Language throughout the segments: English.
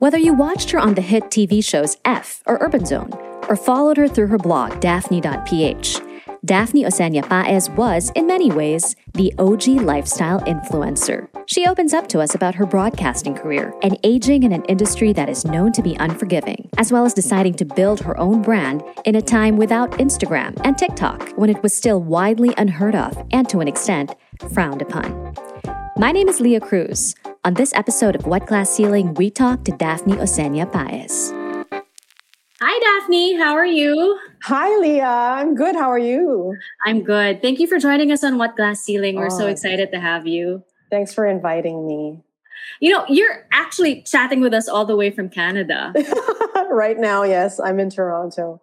Whether you watched her on the hit TV shows F or Urban Zone, or followed her through her blog, Daphne.ph, Daphne Oseña Paez was, in many ways, the OG lifestyle influencer. She opens up to us about her broadcasting career and aging in an industry that is known to be unforgiving, as well as deciding to build her own brand in a time without Instagram and TikTok, when it was still widely unheard of and to an extent frowned upon. My name is Leah Cruz. On this episode of What Glass Ceiling, we talk to Daphne Oseña Paez. Hi, Daphne. How are you? Hi, Leah. I'm good. How are you? I'm good. Thank you for joining us on What Glass Ceiling. We're oh, so excited to have you. Thanks for inviting me. You know, you're actually chatting with us all the way from Canada. right now, yes. I'm in Toronto.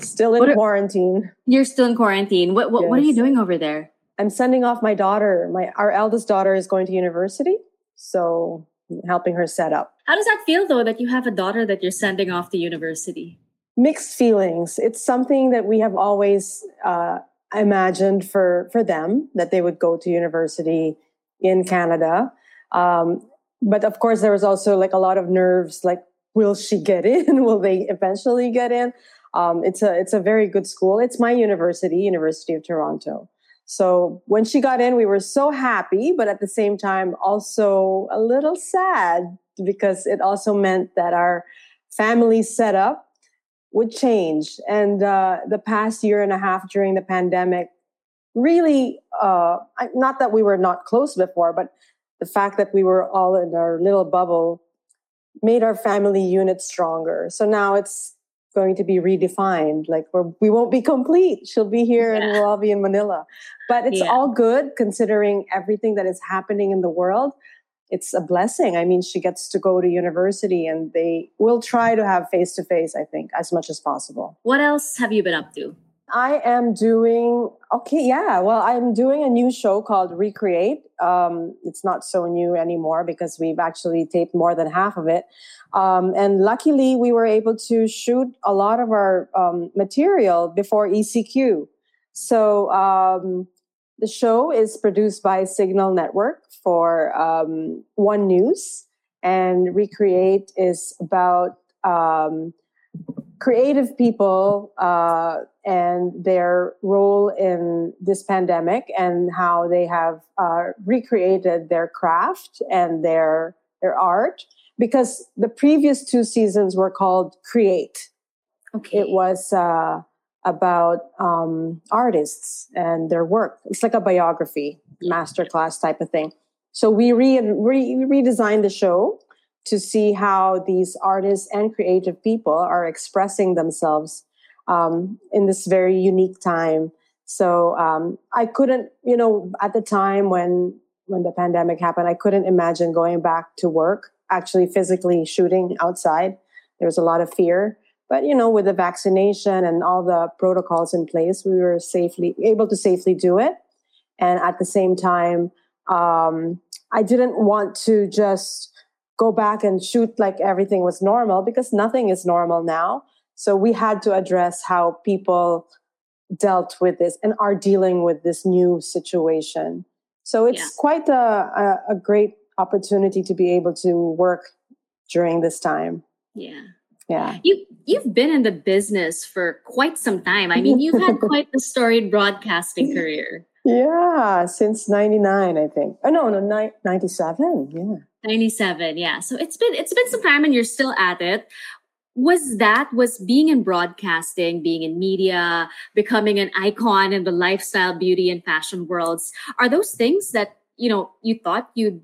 Still in are, quarantine. You're still in quarantine. What what, yes. what are you doing over there? I'm sending off my daughter. My our eldest daughter is going to university. So helping her set up. How does that feel though that you have a daughter that you're sending off to university? Mixed feelings. It's something that we have always uh, imagined for for them that they would go to university in Canada. Um, but of course, there was also like a lot of nerves. Like, will she get in? will they eventually get in? Um, it's a it's a very good school. It's my university, University of Toronto. So when she got in, we were so happy, but at the same time, also a little sad because it also meant that our family setup would change. And uh, the past year and a half during the pandemic, really, uh, not that we were not close before, but the fact that we were all in our little bubble made our family unit stronger. So now it's going to be redefined. Like we're, we won't be complete. She'll be here yeah. and we'll all be in Manila. But it's yeah. all good considering everything that is happening in the world. It's a blessing. I mean, she gets to go to university and they will try to have face to face, I think, as much as possible. What else have you been up to? I am doing okay. Yeah, well, I'm doing a new show called Recreate. Um, it's not so new anymore because we've actually taped more than half of it. Um, and luckily, we were able to shoot a lot of our um, material before ECQ. So um, the show is produced by Cignal Network for um, One News, and Recreate is about um, creative people uh, and their role in this pandemic and how they have uh, recreated their craft and their their art because the previous two seasons were called create. Okay. It was uh, about um, artists and their work. It's like a biography masterclass type of thing. So we re- re- redesigned the show to see how these artists and creative people are expressing themselves um, in this very unique time. So um, I couldn't, you know, at the time when when the pandemic happened, I couldn't imagine going back to work, actually physically shooting outside. There was a lot of fear, but you know, with the vaccination and all the protocols in place, we were safely able to safely do it. And at the same time, um, I didn't want to just go back and shoot like everything was normal because nothing is normal now. So we had to address how people dealt with this and are dealing with this new situation. So it's yeah. quite a, a, a great opportunity to be able to work during this time. Yeah. Yeah. You you've been in the business for quite some time. I mean, you've had quite the storied broadcasting career. Yeah, since 99, I think. Oh no, no, ni- 97. Yeah. 97 yeah so it's been it's been some time and you're still at it was that was being in broadcasting being in media becoming an icon in the lifestyle beauty and fashion worlds are those things that you know you thought you'd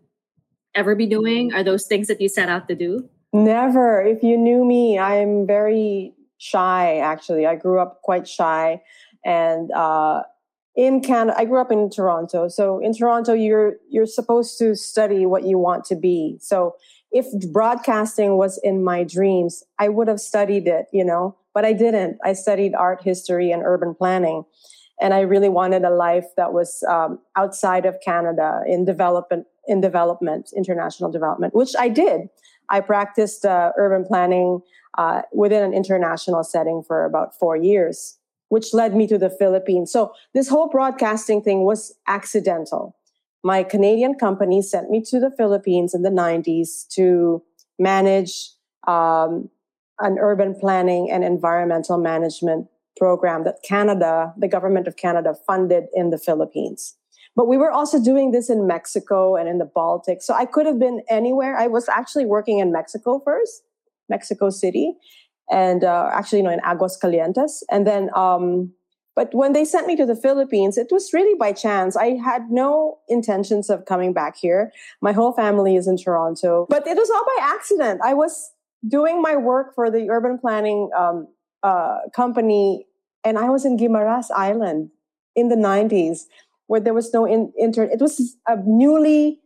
ever be doing? Are those things that you set out to do? Never. If you knew me i'm very shy actually. I grew up quite shy. And uh in Canada, I grew up in Toronto. So in Toronto, you're you're supposed to study what you want to be. So if broadcasting was in my dreams, I would have studied it, you know, but I didn't. I studied art history and urban planning. And I really wanted a life that was um, outside of Canada in development, in development, international development, which I did. I practiced uh, urban planning uh, within an international setting for about four years which led me to the Philippines. So this whole broadcasting thing was accidental. My Canadian company sent me to the Philippines in the 90s to manage um, an urban planning and environmental management program that Canada, the government of Canada, funded in the Philippines. But we were also doing this in Mexico and in the Baltics. So I could have been anywhere. I was actually working in Mexico first, Mexico City, and uh, actually, you know, in Aguascalientes. And then, um, but when they sent me to the Philippines, it was really by chance. I had no intentions of coming back here. My whole family is in Toronto, but it was all by accident. I was doing my work for the urban planning um, uh, company, and I was in Guimaras Island in the 90s where there was no in, intern. It was a newly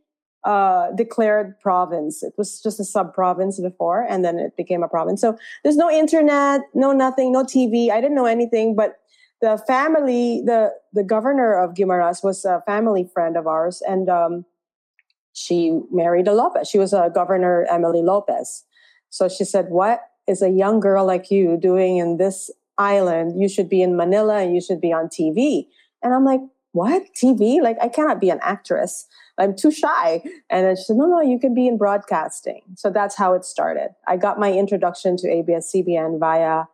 uh, declared province. It was just a sub province before, and then it became a province. So there's no internet, no nothing, no TV. I didn't know anything, but the family, the the governor of Guimaras was a family friend of ours, and um, she married a Lopez. She was a governor Emily Lopez. So she said, "What is a young girl like you doing in this island? You should be in Manila, and you should be on TV." And I'm like, what TV? Like I cannot be an actress. I'm too shy. And then she said, no, no, you can be in broadcasting. So that's how it started. I got my introduction to ABS-CBN via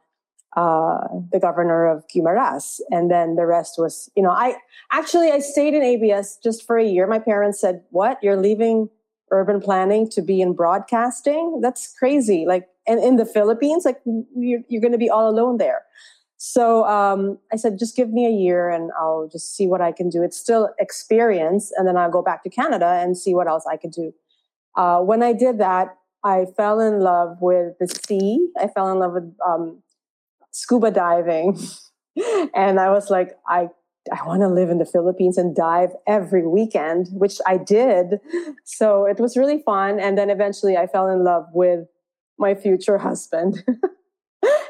uh, the governor of Guimaras. And then the rest was, you know, I actually, I stayed in ABS just for a year. My parents said, what? You're leaving urban planning to be in broadcasting? That's crazy. Like, and in the Philippines, like you're, you're going to be all alone there. So um, I said, just give me a year and I'll just see what I can do. It's still experience. And then I'll go back to Canada and see what else I can do. Uh, when I did that, I fell in love with the sea. I fell in love with um, scuba diving. and I was like, I, I want to live in the Philippines and dive every weekend, which I did. So it was really fun. And then eventually I fell in love with my future husband.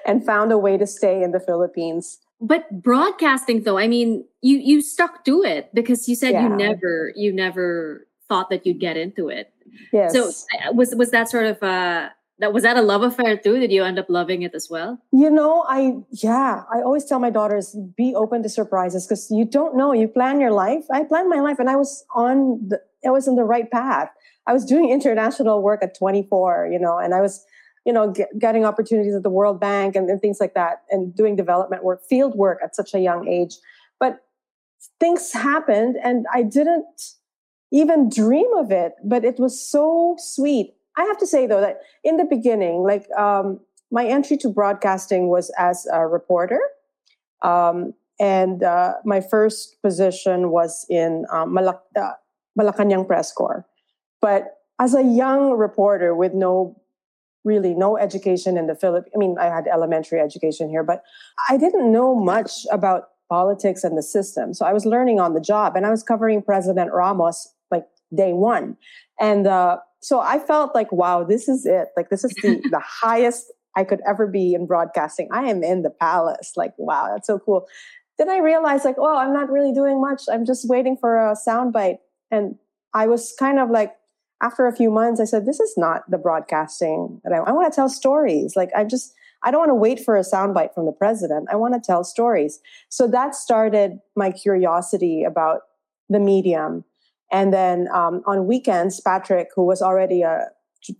and found a way to stay in the Philippines. But broadcasting though, I mean, you you stuck to it because you said yeah. you never you never thought that you'd get into it. Yes. So was was that sort of a that was that a love affair too? Did you end up loving it as well? You know, I yeah, I always tell my daughters be open to surprises because you don't know. You plan your life. I planned my life, and I was on the I was in the right path. I was doing international work at 24, you know, and I was you know, get, getting opportunities at the World Bank and, and things like that, and doing development work, field work at such a young age. But things happened, and I didn't even dream of it. But it was so sweet. I have to say though that in the beginning, like um, my entry to broadcasting was as a reporter. Um, and uh, my first position was in um, Malak- uh, Malacanang Press Corps. But as a young reporter with no really no education in the Philippines. I mean, I had elementary education here, but I didn't know much about politics and the system. So I was learning on the job and I was covering President Ramos like day one. And uh, so I felt like, wow, this is it. Like, this is the, the highest I could ever be in broadcasting. I am in the palace. Like, wow, that's so cool. Then I realized, like, oh, I'm not really doing much. I'm just waiting for a soundbite. And I was kind of like after a few months, I said, this is not the broadcasting that I, I want to tell stories. Like I just, I don't want to wait for a soundbite from the president. I want to tell stories. So that started my curiosity about the medium. And then um, on weekends, Patrick, who was already a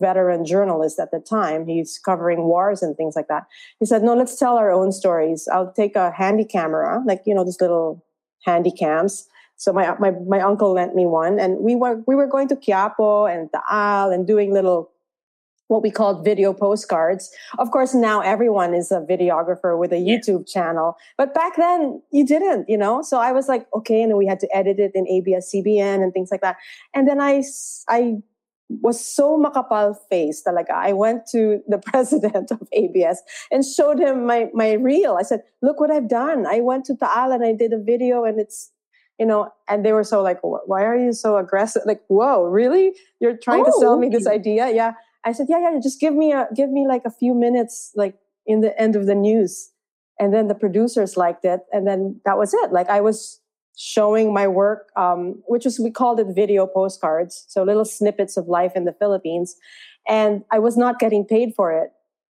veteran journalist at the time, he's covering wars and things like that. He said, no, let's tell our own stories. I'll take a handy camera, like, you know, those little handy cams so my, my, my uncle lent me one and we were, we were going to Quiapo and Taal and doing little, what we called video postcards. Of course, now everyone is a videographer with a YouTube yeah. channel, but back then you didn't, you know? So I was like, okay. And then we had to edit it in ABS CBN and things like that. And then I, I was so makapal face like I went to the president of ABS and showed him my, my reel. I said, look what I've done. I went to Taal and I did a video and it's you know, and they were so like, why are you so aggressive? Like, whoa, really? You're trying oh, to sell me this idea? Yeah. I said, yeah, yeah, just give me a, give me like a few minutes, like in the end of the news. And then the producers liked it. And then that was it. Like I was showing my work, um, which was, we called it video postcards. So little snippets of life in the Philippines. And I was not getting paid for it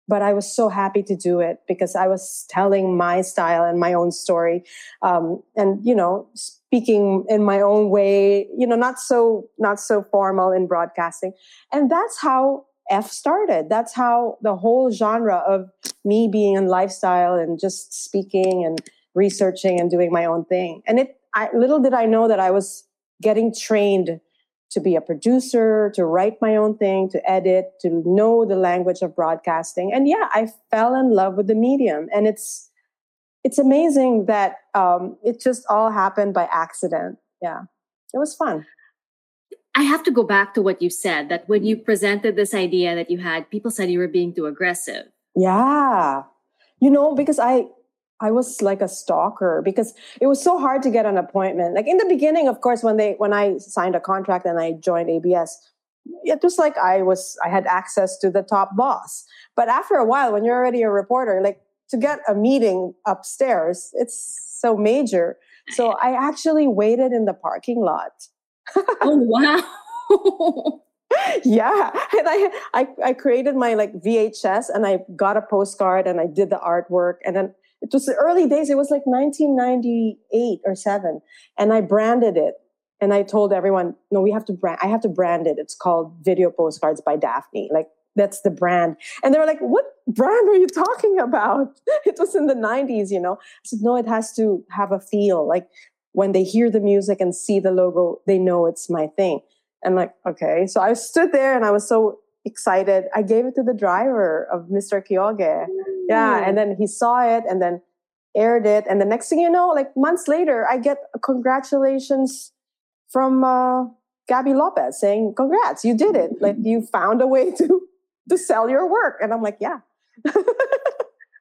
but I was so happy to do it because I was telling my style and my own story, um, and you know, speaking in my own way. You know, not so not so formal in broadcasting, and that's how F started. That's how the whole genre of me being in lifestyle and just speaking and researching and doing my own thing. And it, I, little did I know that I was getting trained to be a producer, to write my own thing, to edit, to know the language of broadcasting. And yeah, I fell in love with the medium. And it's, it's amazing that um, it just all happened by accident. Yeah, it was fun. I have to go back to what you said that when you presented this idea that you had, people said you were being too aggressive. Yeah. You know, because I I was like a stalker because it was so hard to get an appointment. Like in the beginning, of course, when they when I signed a contract and I joined ABS, it was like I was I had access to the top boss. But after a while, when you're already a reporter, like to get a meeting upstairs, it's so major. So I actually waited in the parking lot oh wow. yeah. And I, I i created my like vhs and i got a postcard and i did the artwork. And then it was the early days it was like 1998 or 7 and i branded it. And i told everyone no we have to brand i have to brand it. It's called video postcards by daphne. Like that's the brand. And they were like what brand are you talking about? It was in the 90s you know? I said no it has to have a feel. Like when they hear the music and see the logo, they know it's my thing. And like, okay. So I stood there and I was so excited. I gave it to the driver of Mr. Kyoge. Yeah. And then he saw it and then aired it. And the next thing you know, like months later, I get congratulations from uh, Gabby Lopez saying, congrats, you did it. Like you found a way to, to sell your work. And I'm like, yeah.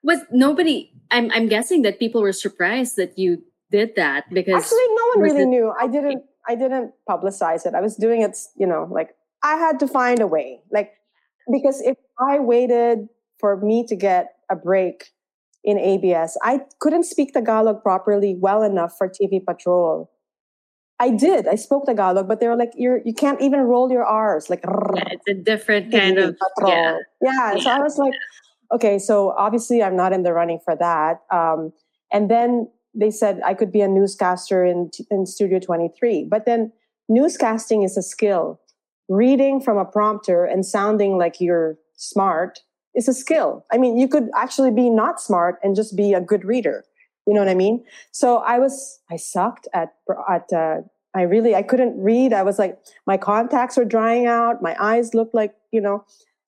was nobody, I'm, I'm guessing that people were surprised that you did that because actually no one really it, knew. I didn't I didn't publicize it. I was doing it, you know, like I had to find a way. Like because if I waited for me to get a break in ABS, I couldn't speak Tagalog properly well enough for TV Patrol. I did. I spoke Tagalog, but they were like, "You're you can't even roll your R's." Like, yeah, it's a different kind of yeah. yeah. So I was like, okay. So obviously, I'm not in the running for that. Um, and then they said I could be a newscaster in, in Studio 23. But then newscasting is a skill. Reading from a prompter and sounding like you're smart is a skill. I mean, you could actually be not smart and just be a good reader. You know what I mean? So I was, I sucked at, at, uh, I really, I couldn't read. I was like, my contacts were drying out. My eyes looked like, you know,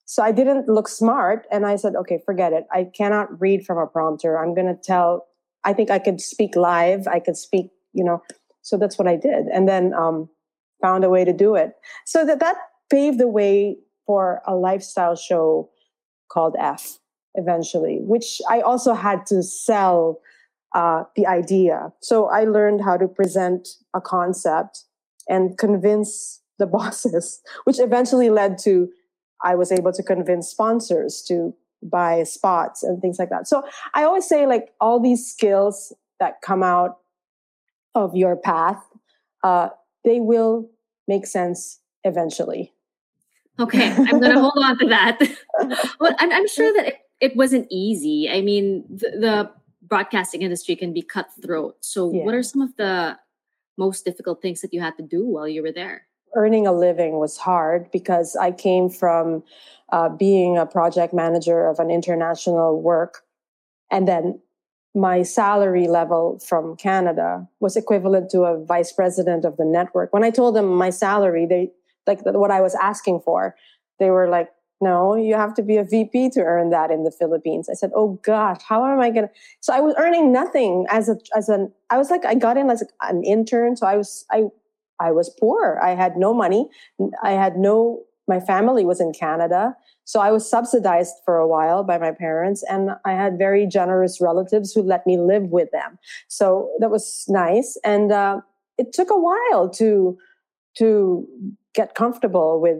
so I didn't look smart. And I said, okay, forget it. I cannot read from a prompter. I'm going to tell I think I could speak live. I could speak, you know. So that's what I did, and then um, found a way to do it. So that that paved the way for a lifestyle show called F eventually, which I also had to sell uh, the idea. So I learned how to present a concept and convince the bosses, which eventually led to I was able to convince sponsors to buy spots and things like that. So I always say like all these skills that come out of your path, uh, they will make sense eventually. Okay, I'm going to hold on to that. well, I'm, I'm, sure that it, it, wasn't easy. I mean, the, the, broadcasting industry can be cutthroat. So, yeah. what are some of the most difficult things that you had to do while you were there? Earning a living was hard because I came from uh, being a project manager of an international work. And then my salary level from Canada was equivalent to a vice president of the network. When I told them my salary, they like what I was asking for, they were like, no, you have to be a VP to earn that in the Philippines. I said, oh gosh, how am I gonna? So I was earning nothing as a as an. I was like, I got in as an intern, so I was I I was poor. I had no money. I had no, my family was in Canada. So I was subsidized for a while by my parents, and I had very generous relatives who let me live with them. So that was nice. And uh, it took a while to to get comfortable with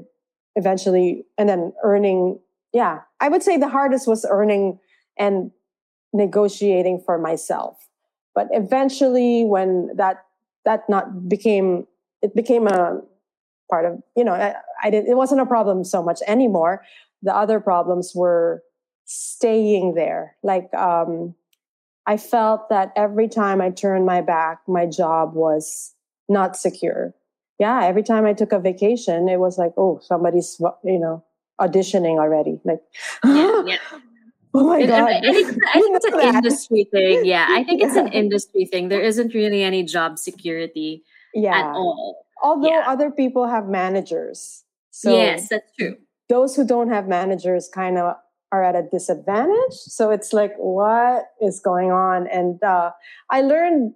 eventually, and then earning. Yeah, I would say the hardest was earning and negotiating for myself. But eventually, when that that not became it became a part of you know I, I did it wasn't a problem so much anymore the other problems were staying there like um i felt that every time i turned my back my job was not secure yeah every time i took a vacation it was like oh somebody's you know auditioning already. Like, yeah, yeah. oh my It- god, I think, I think it's an that. industry thing. Yeah, I think it's an industry thing. There isn't really any job security yeah. at all. Although Yeah. other people have managers, so yes, that's true. those who don't have managers kind of are at a disadvantage. So it's like, what is going on? And uh, I learned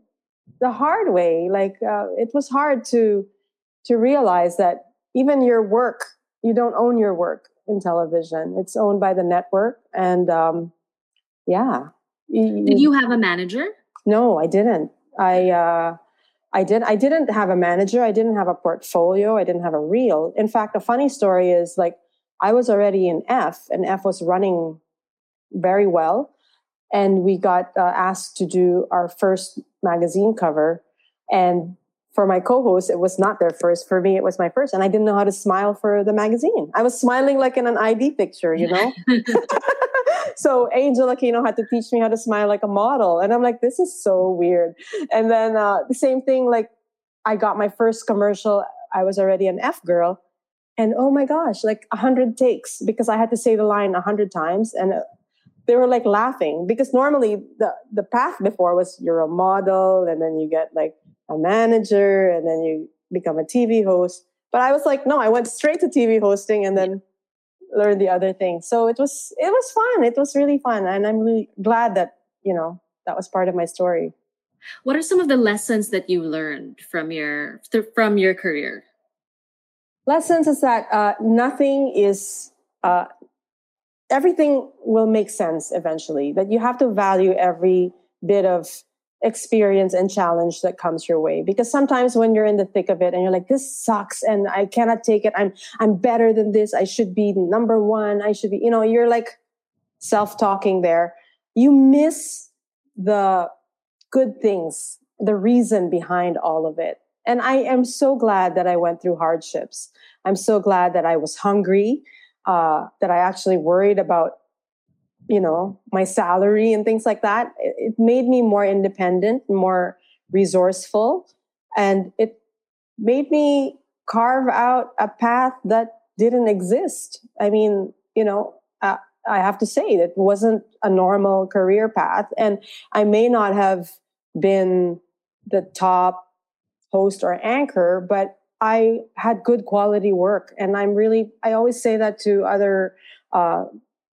the hard way. Like uh, it was hard to to realize that even your work, you don't own your work in television. It's owned by the network. And um, yeah, Did you have a manager? no, I didn't. I uh, I did. I didn't have a manager. I didn't have a portfolio. I didn't have a reel. In fact, a funny story is like I was already in F, and F was running very well, and we got uh, asked to do our first magazine cover. And for my co-host, it was not their first. For me, it was my first, and I didn't know how to smile for the magazine. I was smiling like in an ID picture, you know. so Angel Aquino had to teach me how to smile like a model. And I'm like, this is so weird. And then uh, the same thing, like I got my first commercial. I was already an F girl. And oh my gosh, like a hundred takes because I had to say the line a hundred times. And uh, they were like laughing because normally the, the path before was you're a model and then you get like a manager and then you become a TV host. But I was like, no, I went straight to TV hosting and then learn the other things. So it was it was fun. It was really fun, and I'm really glad that you know that was part of my story. What are some of the lessons that you learned from your th- from your career? Lessons is that uh, nothing is uh, everything will make sense eventually. That you have to value every bit of experience and challenge that comes your way. Because sometimes when you're in the thick of it and you're like this sucks and I cannot take it. I'm I'm better than this. I should be number 1 I should be you know you're like self-talking there. You miss the good things the reason behind all of it. And I am so glad that I went through hardships. I'm so glad that I was hungry uh, that I actually worried about you know my salary and things like that it, made me more independent more resourceful and it made me carve out a path that didn't exist. I mean you know uh, i have to say it wasn't a normal career path and i may not have been the top host or anchor but i had good quality work and i'm really i always say that to other uh,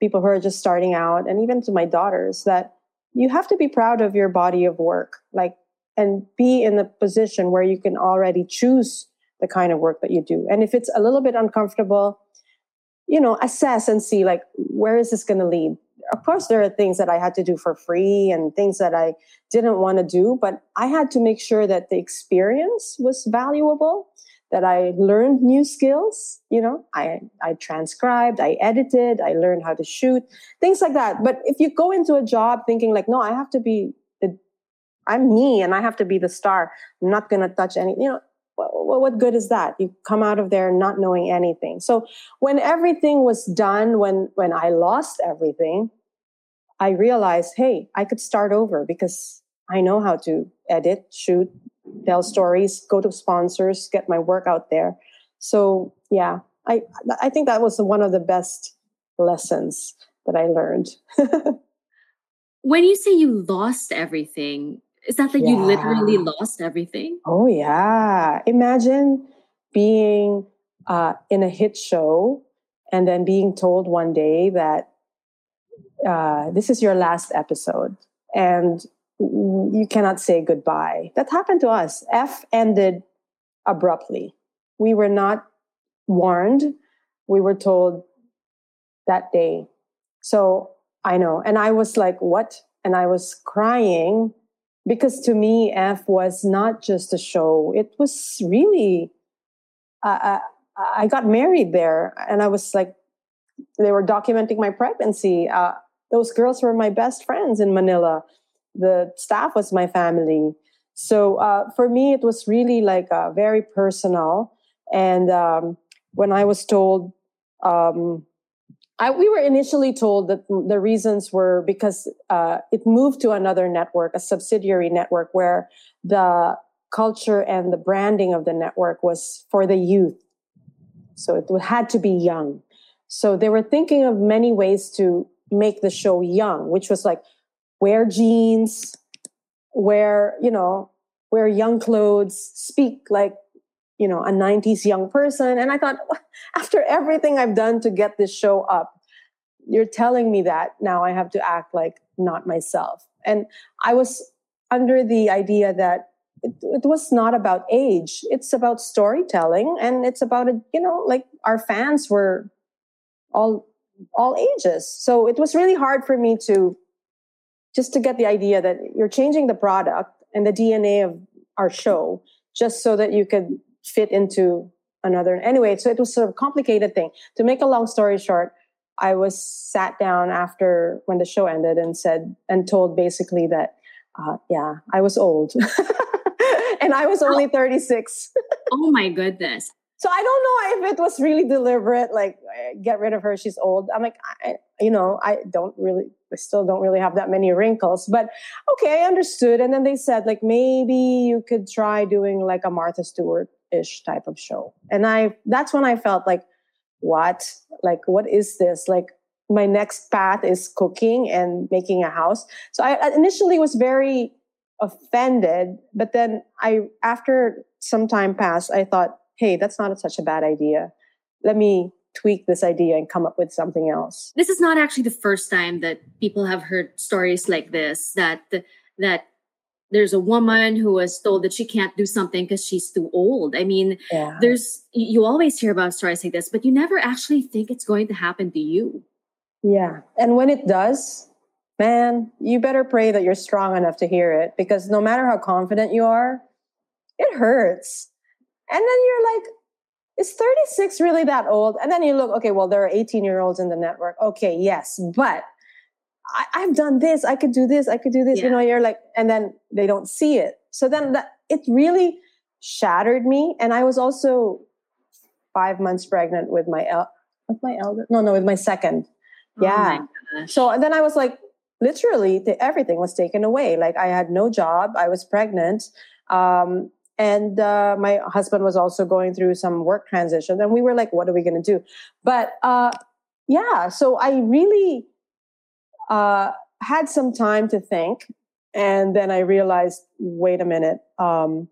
people who are just starting out and even to my daughters that you have to be proud of your body of work like and be in the position where you can already choose the kind of work that you do. And if it's a little bit uncomfortable you know assess and see like where is this going to lead? Of course there are things that i had to do for free and things that i didn't want to do but i had to make sure that the experience was valuable that I learned new skills. You know, I, I transcribed, I edited, I learned how to shoot, things like that. But if you go into a job thinking like, no, I have to be the, I'm me and I have to be the star. I'm not going to touch any, you know, what, what good is that? You come out of there not knowing anything. So when everything was done, when, when I lost everything, I realized, hey, I could start over because I know how to edit, shoot, tell stories, go to sponsors, get my work out there. So yeah, I I think that was one of the best lessons that I learned. When you say you lost everything, is that like you literally lost everything? oh yeah, imagine being uh, in a hit show and then being told one day that uh, this is your last episode and you cannot say goodbye. That happened to us. F ended abruptly. We were not warned. We were told that day. So I know. And I was like, what? And I was crying because to me, F was not just a show. It was really, uh, I got married there and I was like, they were documenting my pregnancy. Uh, those girls were my best friends in Manila. The staff was my family. So uh, for me, it was really like uh, very personal. And um, when I was told, um, I, we were initially told that the reasons were because uh, it moved to another network, a subsidiary network, where the culture and the branding of the network was for the youth. So it had to be young. So they were thinking of many ways to make the show young, which was like wear jeans, wear, you know, wear young clothes, speak like, you know, a 90s young person. And I thought, after everything I've done to get this show up, you're telling me that now I have to act like not myself. And I was under the idea that it, it, was not about age it's about storytelling and it's about a, you know like our fans were all all ages so it was really hard for me to just to get the idea that you're changing the product and the dna of our show just so that you could fit into another anyway so it was sort of a complicated thing to make a long story short i was sat down after when the show ended and said and told basically that uh, yeah i was old and I was only 36. oh my goodness. So I don't know if it was really deliberate, like get rid of her, she's old. I'm like, I, you know, I don't really, I still don't really have that many wrinkles, but okay, I understood. And then they said, like, maybe you could try doing like a Martha Stewart ish type of show. And I, that's when I felt like, what? Like, what is this? Like, my next path is cooking and making a house. So I initially was very offended but then i after some time passed i thought hey that's not such a bad idea let me tweak this idea and come up with something else this is not actually the first time that people have heard stories like this that that there's a woman who was told that she can't do something because she's too old. I mean, yeah. there's you always hear about stories like this, but you never actually think it's going to happen to you. Yeah. And when it does, man, you better pray that you're strong enough to hear it because no matter how confident you are, it hurts. And then you're like, is 36 really that old? And then you look, okay, well, there are 18 year olds in the network. Okay, yes, but I, have done this. I could do this. I could do this. Yeah. You know, you're like, and then they don't see it. So then that, it really shattered me. And I was also five months pregnant with my el- with my elder. No, no, with my second. Oh yeah. Oh so then I was like, literally the, everything was taken away. Like I had no job, I was pregnant, um, and uh, my husband was also going through some work transition. And we were like, "What are we going to do?" But uh, yeah, so I really uh, had some time to think, and then I realized, wait a minute. Um,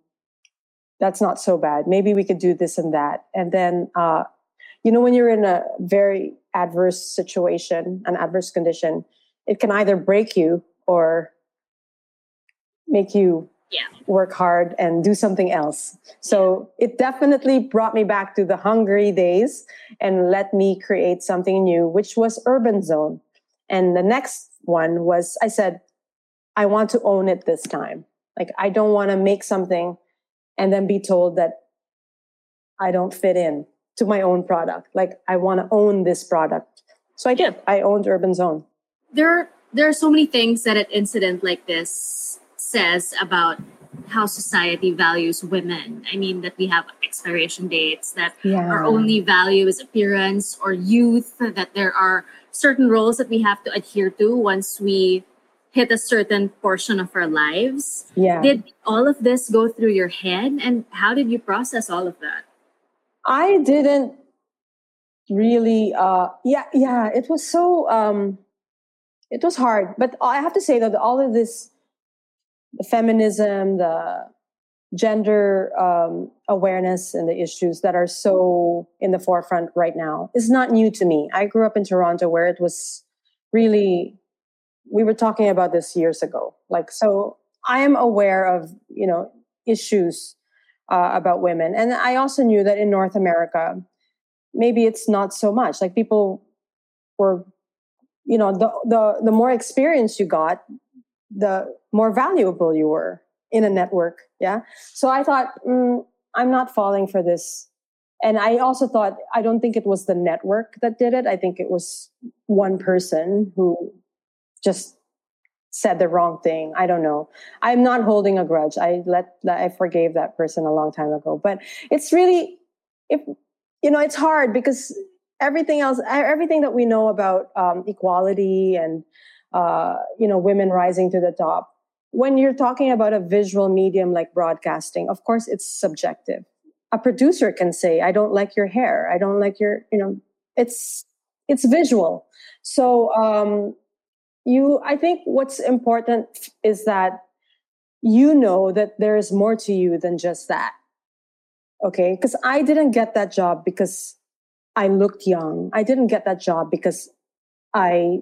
that's not so bad. Maybe we could do this and that. And then, uh, you know, when you're in a very adverse situation, an adverse condition, it can either break you or make you yeah. work hard and do something else. So yeah. it definitely brought me back to the hungry days and let me create something new, which was Urban Zone. And the next one was I said, I want to own it this time. Like, I don't want to make something and then be told that I don't fit in to my own product. Like, I want to own this product. So I did. I owned Urban Zone there there are so many things that an incident like this says about how society values women. I mean, that we have expiration dates, that yeah. our only value is appearance or youth, that there are certain roles that we have to adhere to once we hit a certain portion of our lives. Yeah. Did all of this go through your head? And how did you process all of that? I didn't really, uh, yeah, yeah, it was so, um, it was hard but i have to say that all of this the feminism the gender um, awareness and the issues that are so in the forefront right now. Is not new to me. I grew up in toronto where it was really we were talking about this years ago. Like so i am aware of you know issues uh, about women. And i also knew that in north america maybe it's not so much. Like people were you know the the the more experience you got the more valuable you were in a network yeah? So i thought mm, i'm not falling for this. And i also thought i don't think it was the network that did it. I think it was one person who just said the wrong thing. I don't know. I'm not holding a grudge. I let i forgave that person a long time ago. But it's really if you know it's hard because everything else, everything that we know about um, equality and uh, you know women rising to the top. When you're talking about a visual medium like broadcasting, of course it's subjective. A producer can say, "I don't like your hair. I don't like your," you know, it's it's visual. So um, you, I think what's important is that you know that there's more to you than just that. Okay, because I didn't get that job because I looked young. I didn't get that job because I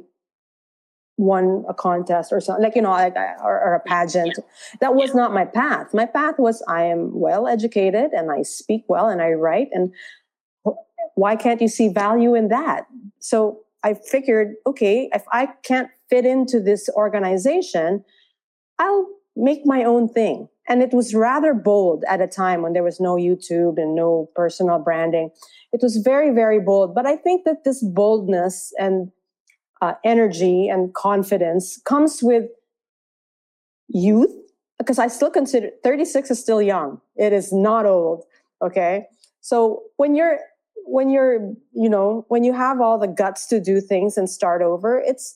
won a contest or something like you know like or, or a pageant. That was not my path. My path was i am well educated and i speak well and i write and why can't you see value in that? So i figured okay if i can't fit into this organization i'll make my own thing. And it was rather bold at a time when there was no youtube and no personal branding. It was very very bold. But i think that this boldness and uh, energy and confidence comes with youth because i still consider 36 is still young. It is not old okay? So when you're when you're you know when you have all the guts to do things and start over it's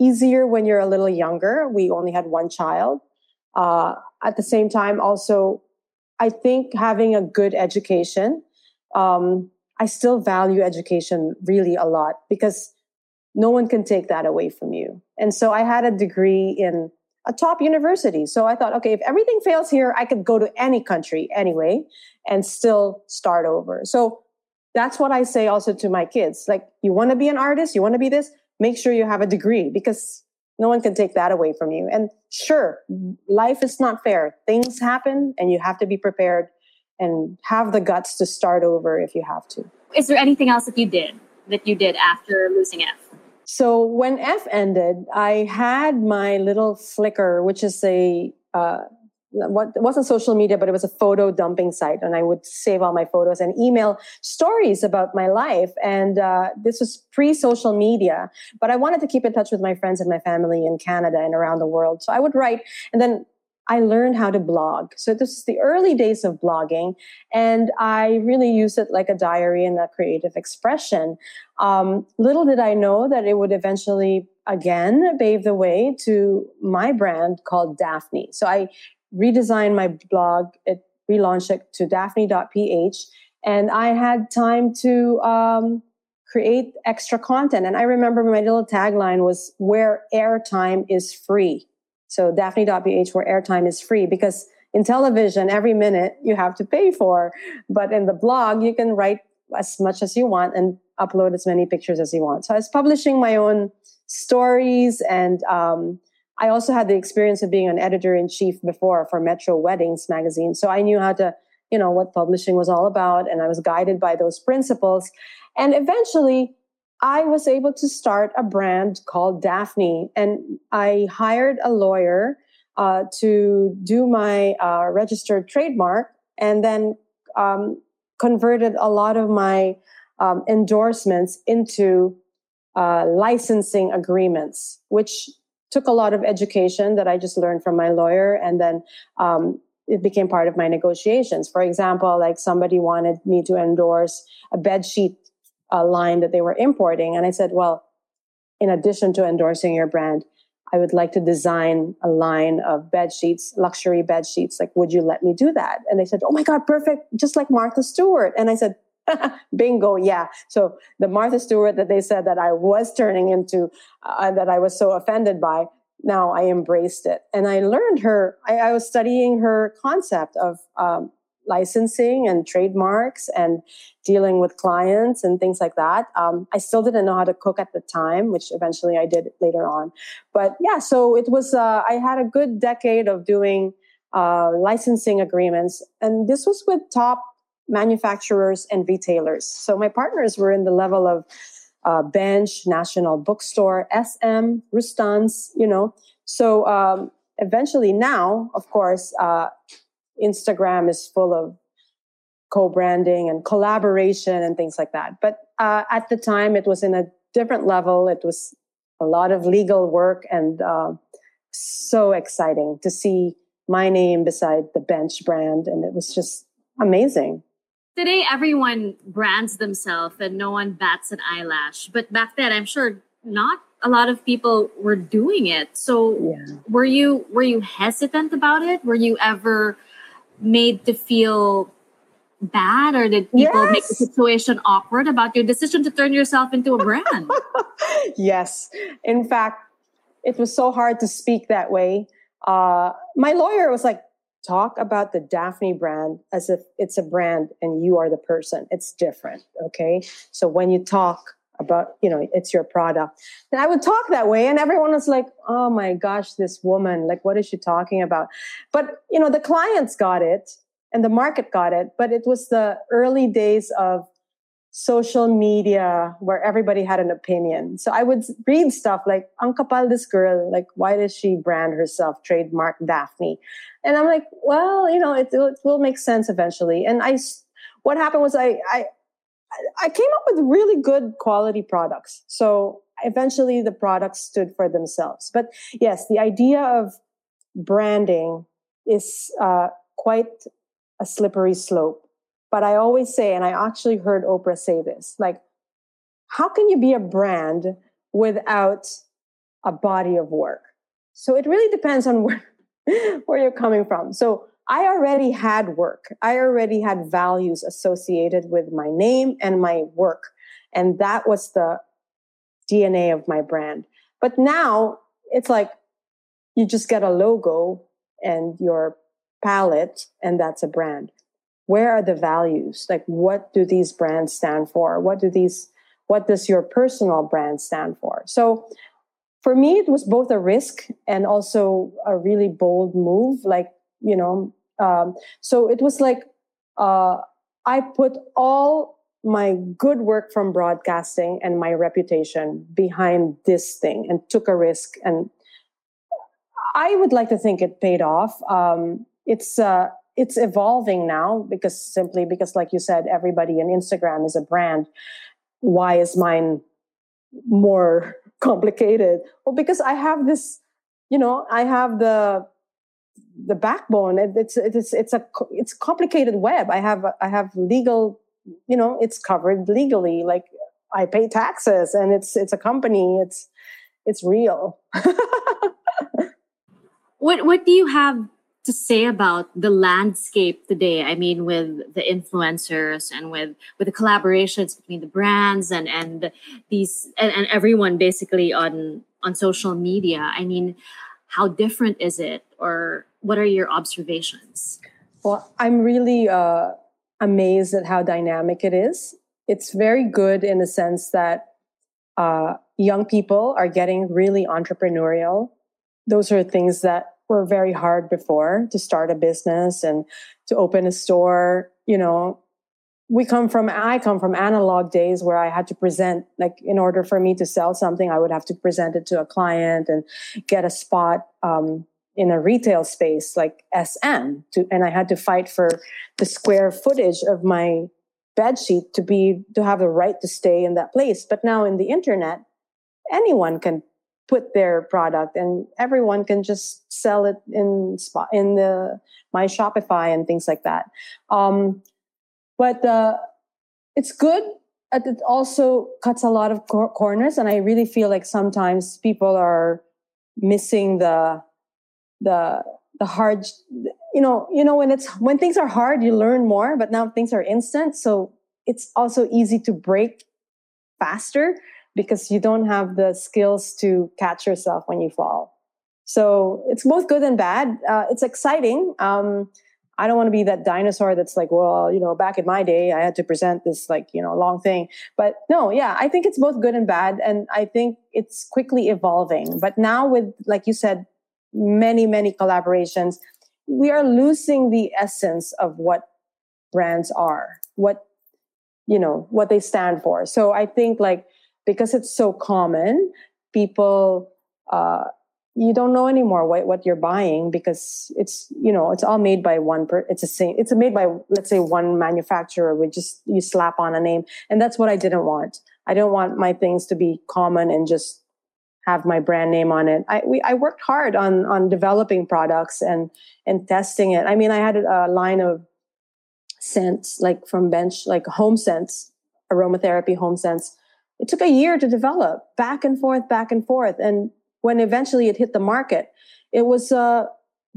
easier when you're a little younger. We only had one child. Uh, at the same time also i think having a good education um, i still value education really a lot because no one can take that away from you. And so I had a degree in a top university. So I thought, okay, if everything fails here, I could go to any country anyway and still start over. So that's what I say also to my kids. Like, you want to be an artist, you want to be this, make sure you have a degree because no one can take that away from you. And sure, life is not fair. Things happen and you have to be prepared and have the guts to start over if you have to. Is there anything else that you did that you did after losing F? So when F ended, I had my little Flickr, which is a uh, what wasn't social media, but it was a photo dumping site, and I would save all my photos and email stories about my life. And uh, this was pre-social media, but I wanted to keep in touch with my friends and my family in Canada and around the world. So I would write, and then I learned how to blog. So this is the early days of blogging, and I really used it like a diary and a creative expression. Um, little did I know that it would eventually again pave the way to my brand called Daphne. So I redesigned my blog, it relaunched it to daphne.ph, and I had time to um, create extra content. And I remember my little tagline was where airtime is free. So daphne.ph where airtime is free because in television, every minute you have to pay for. But in the blog, you can write as much as you want and upload as many pictures as you want. So I was publishing my own stories and um, I also had the experience of being an editor in chief before for Metro Weddings magazine. So I knew how to, you know, what publishing was all about and I was guided by those principles. And eventually I was able to start a brand called Daphne, and I hired a lawyer uh, to do my uh, registered trademark, and then um, converted a lot of my um, endorsements into uh, licensing agreements, which took a lot of education that I just learned from my lawyer, and then um, it became part of my negotiations. For example, like somebody wanted me to endorse a bed sheet uh, line that they were importing. And I said, well, in addition to endorsing your brand, I would like to design a line of bed sheets, luxury bed sheets. Like, would you let me do that? And they said, Oh my God, perfect. Just like Martha Stewart. And I said, Bingo, yeah. So the Martha Stewart that they said that I was turning into, uh, that I was so offended by, now I embraced it. And I learned her, I, I was studying her concept of um, licensing and trademarks and dealing with clients and things like that. Um, I still didn't know how to cook at the time, which eventually I did later on. But yeah, so it was, uh, I had a good decade of doing uh, licensing agreements. And this was with top manufacturers and retailers. So my partners were in the level of uh, Bench, National Bookstore, SM, Rustan's, you know. So um, eventually now, of course, uh, Instagram is full of co-branding and collaboration and things like that. But uh, at the time, it was in a different level. It was a lot of legal work and uh, so exciting to see my name beside the Bench brand, and it was just amazing. Today, everyone brands themselves and no one bats an eyelash. But back then, I'm sure not a lot of people were doing it. So, yeah. were you were you hesitant about it? Were you ever made to feel bad or did people yes. make the situation awkward about your decision to turn yourself into a brand? yes. In fact, it was so hard to speak that way. Uh, my lawyer was like, talk about the Daphne brand as if it's a brand and you are the person. It's different. Okay. So when you talk about, you know, it's your product, and I would talk that way and everyone was like, oh my gosh, this woman, like, what is she talking about? But, you know, the clients got it and the market got it, but it was the early days of social media where everybody had an opinion. So I would read stuff like, Ang kapal this girl, like, why does she brand herself trademark Daphne? And I'm like, well, you know, it, it will make sense eventually. And I, what happened was I, I, I came up with really good quality products. So eventually the products stood for themselves. But yes, the idea of branding is uh, quite a slippery slope but I always say, and I actually heard Oprah say this, like, how can you be a brand without a body of work? So it really depends on where, where you're coming from. So I already had work. I already had values associated with my name and my work. And that was the DNA of my brand. But now it's like you just get a logo and your palette, and that's a brand where are the values like what do these brands stand for what do these what does your personal brand stand for so for me it was both a risk and also a really bold move like you know um, so it was like uh, i put all my good work from broadcasting and my reputation behind this thing and took a risk. And i would like to think it paid off. Um, it's uh, it's evolving now because simply because like you said everybody on instagram is a brand. Why is mine more complicated? Well because i have this you know i have the the backbone. It's it's it's a it's complicated web. I have i have legal you know it's covered legally. Like i pay taxes and it's it's a company. It's it's real. What what do you have to say about the landscape today? I mean with the influencers and with with the collaborations between the brands and and these and, and everyone basically on on social media. I mean how different is it? Or what are your observations? Well i'm really uh, amazed at how dynamic it is. It's very good in the sense that uh, young people are getting really entrepreneurial. Those are things that were very hard before to start a business and to open a store you know. We come from i come from analog days where i had to present like in order for me to sell something i would have to present it to a client and get a spot um, in a retail space like sm to, and i had to fight for the square footage of my bed sheet to be to have the right to stay in that place. But now in the internet anyone can put their product and everyone can just sell it in spot in the my shopify and things like that. Um, but uh, it's good it also cuts a lot of cor- corners and i really feel like sometimes people are missing the the the hard you know you know when it's when things are hard you learn more but now things are instant so it's also easy to break faster because you don't have the skills to catch yourself when you fall. So it's both good and bad. Uh, it's exciting. Um, I don't want to be that dinosaur that's like, well, you know, back in my day, I had to present this like, you know, long thing. But no, yeah, I think it's both good and bad. And I think it's quickly evolving. But now with, like you said, many, many collaborations, we are losing the essence of what brands are, what, you know, what they stand for. So I think like because it's so common, people uh, you don't know anymore what, what you're buying because it's you know it's all made by one per it's a same it's made by let's say one manufacturer. With just you slap on a name. And that's what i didn't want. I don't want my things to be common and just have my brand name on it i we, i worked hard on on developing products and and testing it i mean i had a line of scents like from bench like home scents aromatherapy home scents it took a year to develop back and forth back and forth and when eventually it hit the market it was uh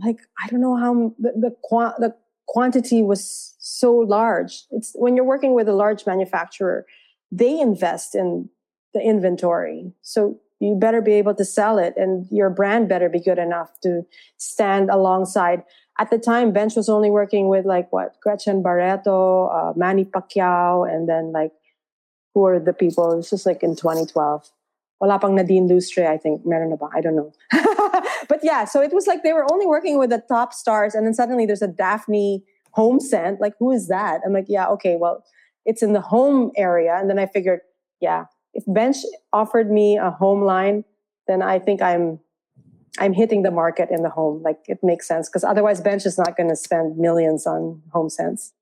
like i don't know how the the, the quantity was so large. It's when you're working with a large manufacturer, they invest in the inventory. So you better be able to sell it and your brand better be good enough to stand alongside. At the time, Bench was only working with like what Gretchen Barreto, uh, Manny Pacquiao, and then like who are the people? It was like in 2012. Wala pang Nadine Lustre, I think. Meron na ba? I don't know. but yeah, so it was like they were only working with the top stars, and then suddenly there's a Daphne home scent. Like, who is that? I'm like, yeah, okay, well, it's in the home area. And then I figured, yeah, if Bench offered me a home line, then I think I'm I'm hitting the market in the home. Like it makes sense because otherwise Bench is not going to spend millions on home scents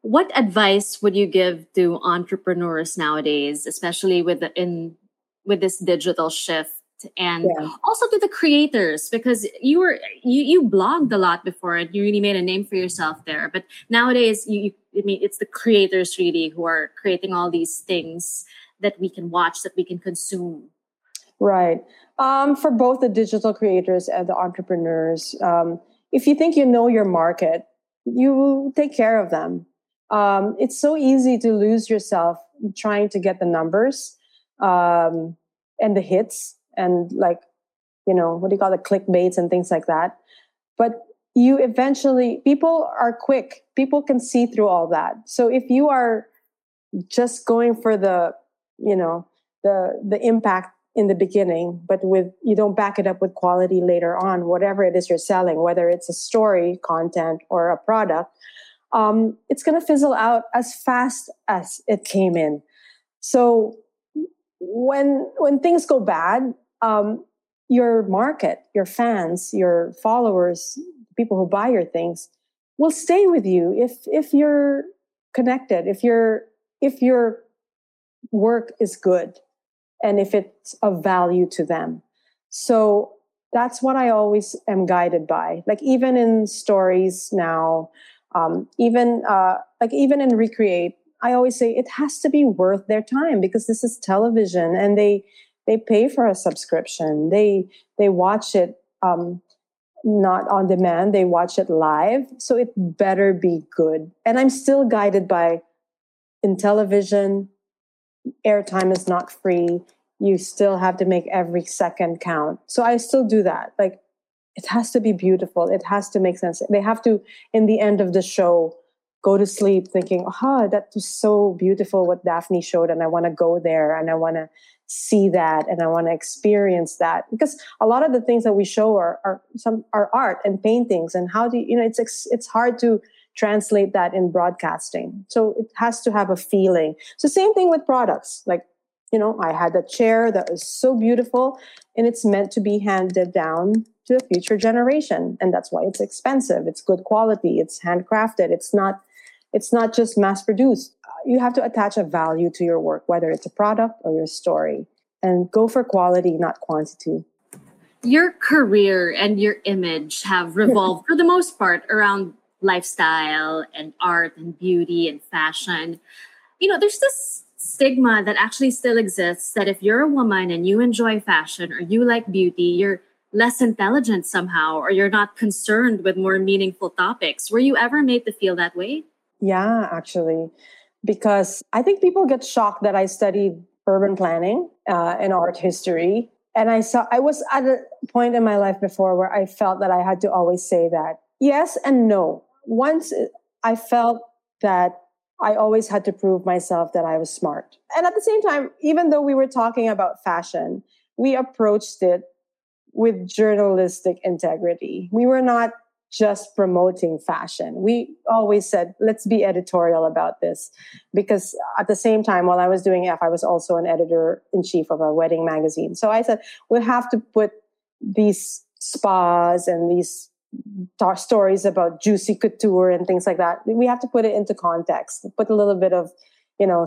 What advice would you give to entrepreneurs nowadays, especially with the, in with this digital shift and yeah. also to the creators because you were you you blogged a lot before and you really made a name for yourself there but nowadays you, you I mean it's the creators really who are creating all these things that we can watch, that we can consume? Right. Um, for both the digital creators and the entrepreneurs, um, if you think you know your market, you take care of them. Um, it's so easy to lose yourself trying to get the numbers um, and the hits and like, you know, what do you call the clickbaits and things like that. But you eventually, people are quick. People can see through all that. So if you are just going for the you know the the impact in the beginning but with you don't back it up with quality later on whatever it is you're selling whether it's a story content or a product um, it's going to fizzle out as fast as it came in. So when when things go bad um, your market your fans your followers people who buy your things will stay with you if if you're connected if you're if you're work is good and if it's of value to them. So that's what I always am guided by. Like even in stories now, um, even uh, like even in Recreate, I always say it has to be worth their time because this is television and they they pay for a subscription. They they watch it um, not on demand. They watch it live, so it better be good. And I'm still guided by in television, airtime is not free. You still have to make every second count. So I still do that. Like it has to be beautiful. It has to make sense. They have to, in the end of the show, go to sleep thinking, oh, that was so beautiful what Daphne showed, and I want to go there and I want to see that and I want to experience that. Because a lot of the things that we show are, are some are art and paintings. And how do you, you know, it's it's hard to translate that in broadcasting. So it has to have a feeling. So same thing with products. Like, you know, I had a chair that was so beautiful and it's meant to be handed down to a future generation. And that's why it's expensive. It's good quality. It's handcrafted. It's not it's not just mass produced. You have to attach a value to your work, whether it's a product or your story. And go for quality, not quantity your career and your image have revolved for the most part around lifestyle and art and beauty and fashion. You know, there's this stigma that actually still exists that if you're a woman and you enjoy fashion or you like beauty, you're less intelligent somehow or you're not concerned with more meaningful topics. Were you ever made to feel that way? Yeah, actually, because I think people get shocked that I studied urban planning uh, and art history. And I saw I was at a point in my life before where I felt that I had to always say that yes and no once I felt that I always had to prove myself that I was smart. And at the same time, even though we were talking about fashion, we approached it with journalistic integrity. We were not just promoting fashion. We always said, let's be editorial about this. Because at the same time, while I was doing F, I was also an editor in chief of a wedding magazine. So I said, we have to put these spas and these stories about juicy couture and things like that. We have to put it into context, put a little bit of, you know,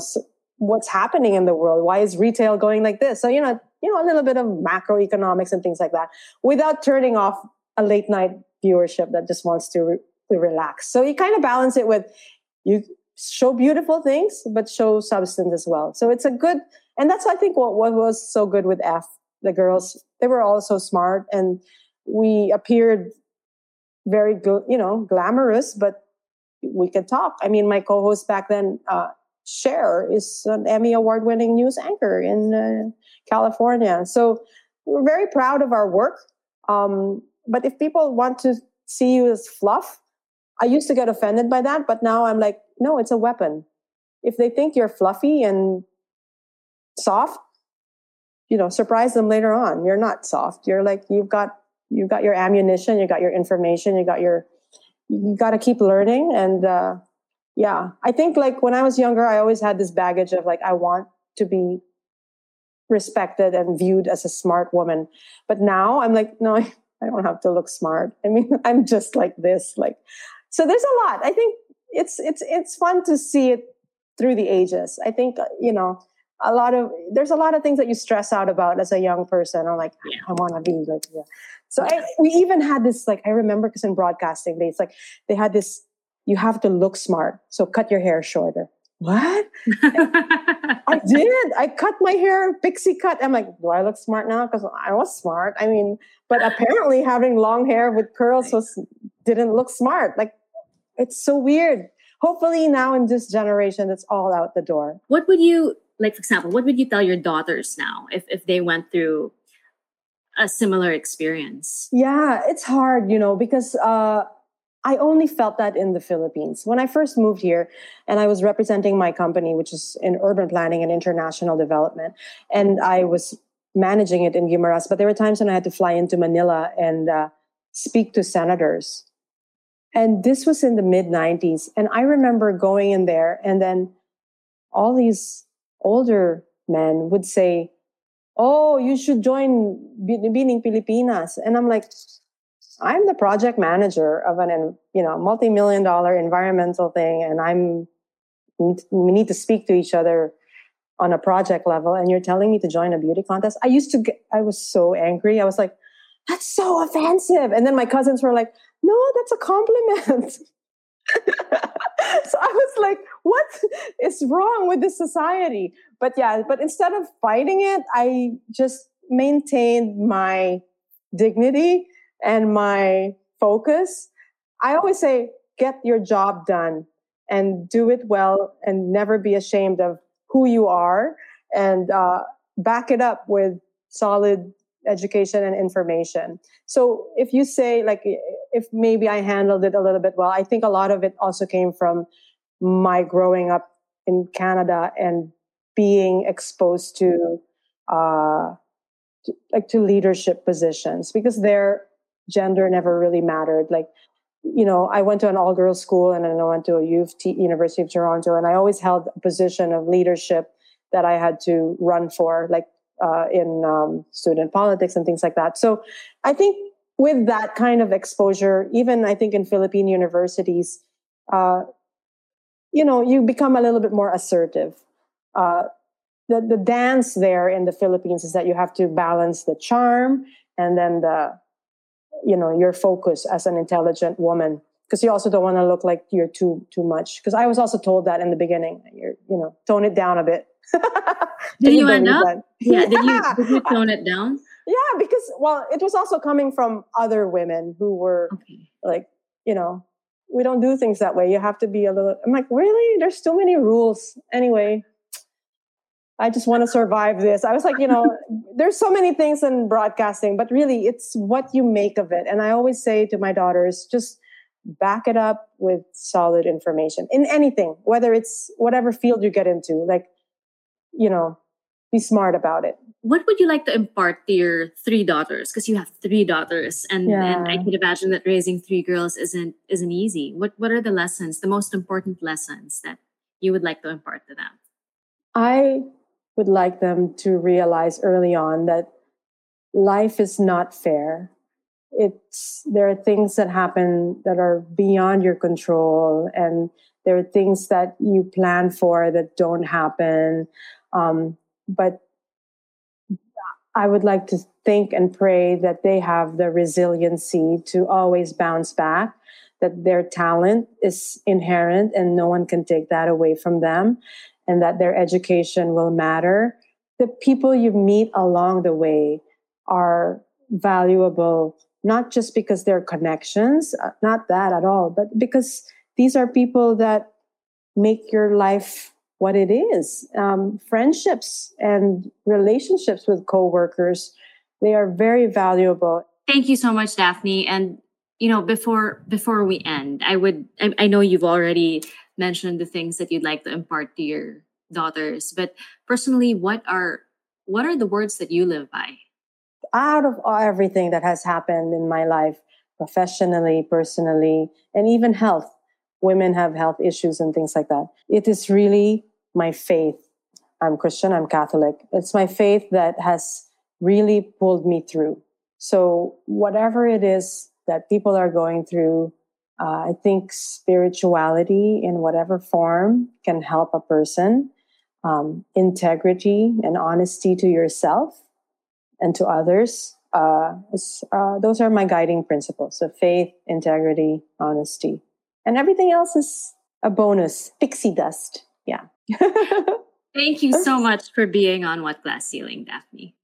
what's happening in the world. Why is retail going like this? So, you know, you know, a little bit of macroeconomics and things like that without turning off a late night viewership that just wants to, re- to relax. So you kind of balance it with you show beautiful things, but show substance as well. So it's a good, and that's, I think, what, what was so good with F. The girls, they were all so smart and we appeared very good, you know, glamorous, but we could talk. I mean, my co-host back then, uh, Cher, is an Emmy award-winning news anchor in uh, California. So we're very proud of our work. Um, but if people want to see you as fluff, I used to get offended by that, but now I'm like, no, it's a weapon. If they think you're fluffy and soft, you know, surprise them later on. You're not soft. You're like you've got you've got your ammunition, you got your information, you got your you got to keep learning and uh yeah, I think like when I was younger, I always had this baggage of like I want to be respected and viewed as a smart woman. But now I'm like, no, I don't have to look smart. I mean, I'm just like this. Like, so there's a lot. I think it's it's it's fun to see it through the ages. I think uh, you know a lot of there's a lot of things that you stress out about as a young person. I'm like, yeah. I want to be like, yeah. So I, we even had this like I remember because in broadcasting, they it's like they had this. You have to look smart, so cut your hair shorter. What? I did. I cut my hair pixie cut. I'm like, do I look smart now? Because I was smart. I mean, but apparently having long hair with curls was didn't look smart. Like, it's so weird. Hopefully now in this generation, it's all out the door. What would you like? For example, what would you tell your daughters now if if they went through a similar experience? Yeah, it's hard, you know, because. uh I only felt that in the Philippines. When I first moved here and I was representing my company, which is in urban planning and international development, and I was managing it in Guimaras, but there were times when I had to fly into Manila and uh, speak to senators. And this was in the mid 90s. And I remember going in there, and then all these older men would say, Oh, you should join Binibining Pilipinas. And I'm like, I'm the project manager of an, you know, multi-million dollar environmental thing, and I'm we need to speak to each other on a project level. And you're telling me to join a beauty contest? I used to get, I was so angry. I was like, that's so offensive. And then my cousins were like, no, that's a compliment. so I was like, what is wrong with this society? But yeah, but instead of fighting it, I just maintained my dignity and my focus, I always say, get your job done and do it well and never be ashamed of who you are and uh, back it up with solid education and information. So if you say, like, if maybe I handled it a little bit well, I think a lot of it also came from my growing up in Canada and being exposed to, uh, to like to leadership positions because their gender never really mattered. Like, you know, I went to an all girls school and then I went to a U of T, University of Toronto, and I always held a position of leadership that I had to run for, like uh, in um, student politics and things like that. So I think with that kind of exposure, even I think in Philippine universities, uh, you know, you become a little bit more assertive. Uh, the, the dance there in the Philippines is that you have to balance the charm and then the you know your focus as an intelligent woman. Because you also don't want to look like you're too too much. Because i was also told that in the beginning you're you know tone it down a bit. Did you end up? yeah, yeah. Did, you, did you tone it down? Yeah because well it was also coming from other women who were okay. like you know we don't do things that way. You have to be a little i'm like really? There's too many rules. Anyway I just want to survive this. I was like, you know, there's so many things in broadcasting, but really it's what you make of it. And I always say to my daughters, just back it up with solid information in anything, whether it's whatever field you get into, like, you know, be smart about it. What would you like to impart to your three daughters? Because you have three daughters, and, yeah. and I could imagine that raising three girls isn't isn't easy. What what are the lessons, the most important lessons that you would like to impart to them? I would like them to realize early on that life is not fair. It's there are things that happen that are beyond your control, and there are things that you plan for that don't happen. Um, but I would like to think and pray that they have the resiliency to always bounce back, that their talent is inherent and no one can take that away from them, and that their education will matter. The people you meet along the way are valuable, not just because they're connections, uh, not that at all, but because these are people that make your life what it is. Um, friendships and relationships with coworkers, they are very valuable. Thank you so much, Daphne. And you know, before before we end, I would I, I know you've already mentioned the things that you'd like to impart to your daughters, but personally, what are what are the words that you live by? Out of everything that has happened in my life, professionally, personally, and even health, women have health issues and things like that. It is really my faith. I'm Christian, I'm Catholic. It's my faith that has really pulled me through. So, whatever it is that people are going through, uh, I think spirituality in whatever form can help a person. Um, integrity and honesty to yourself and to others. Uh, uh, those are my guiding principles. So faith, integrity, honesty, and everything else is a bonus. Pixie dust. Yeah. Thank you so much for being on What Glass Ceiling, Daphne.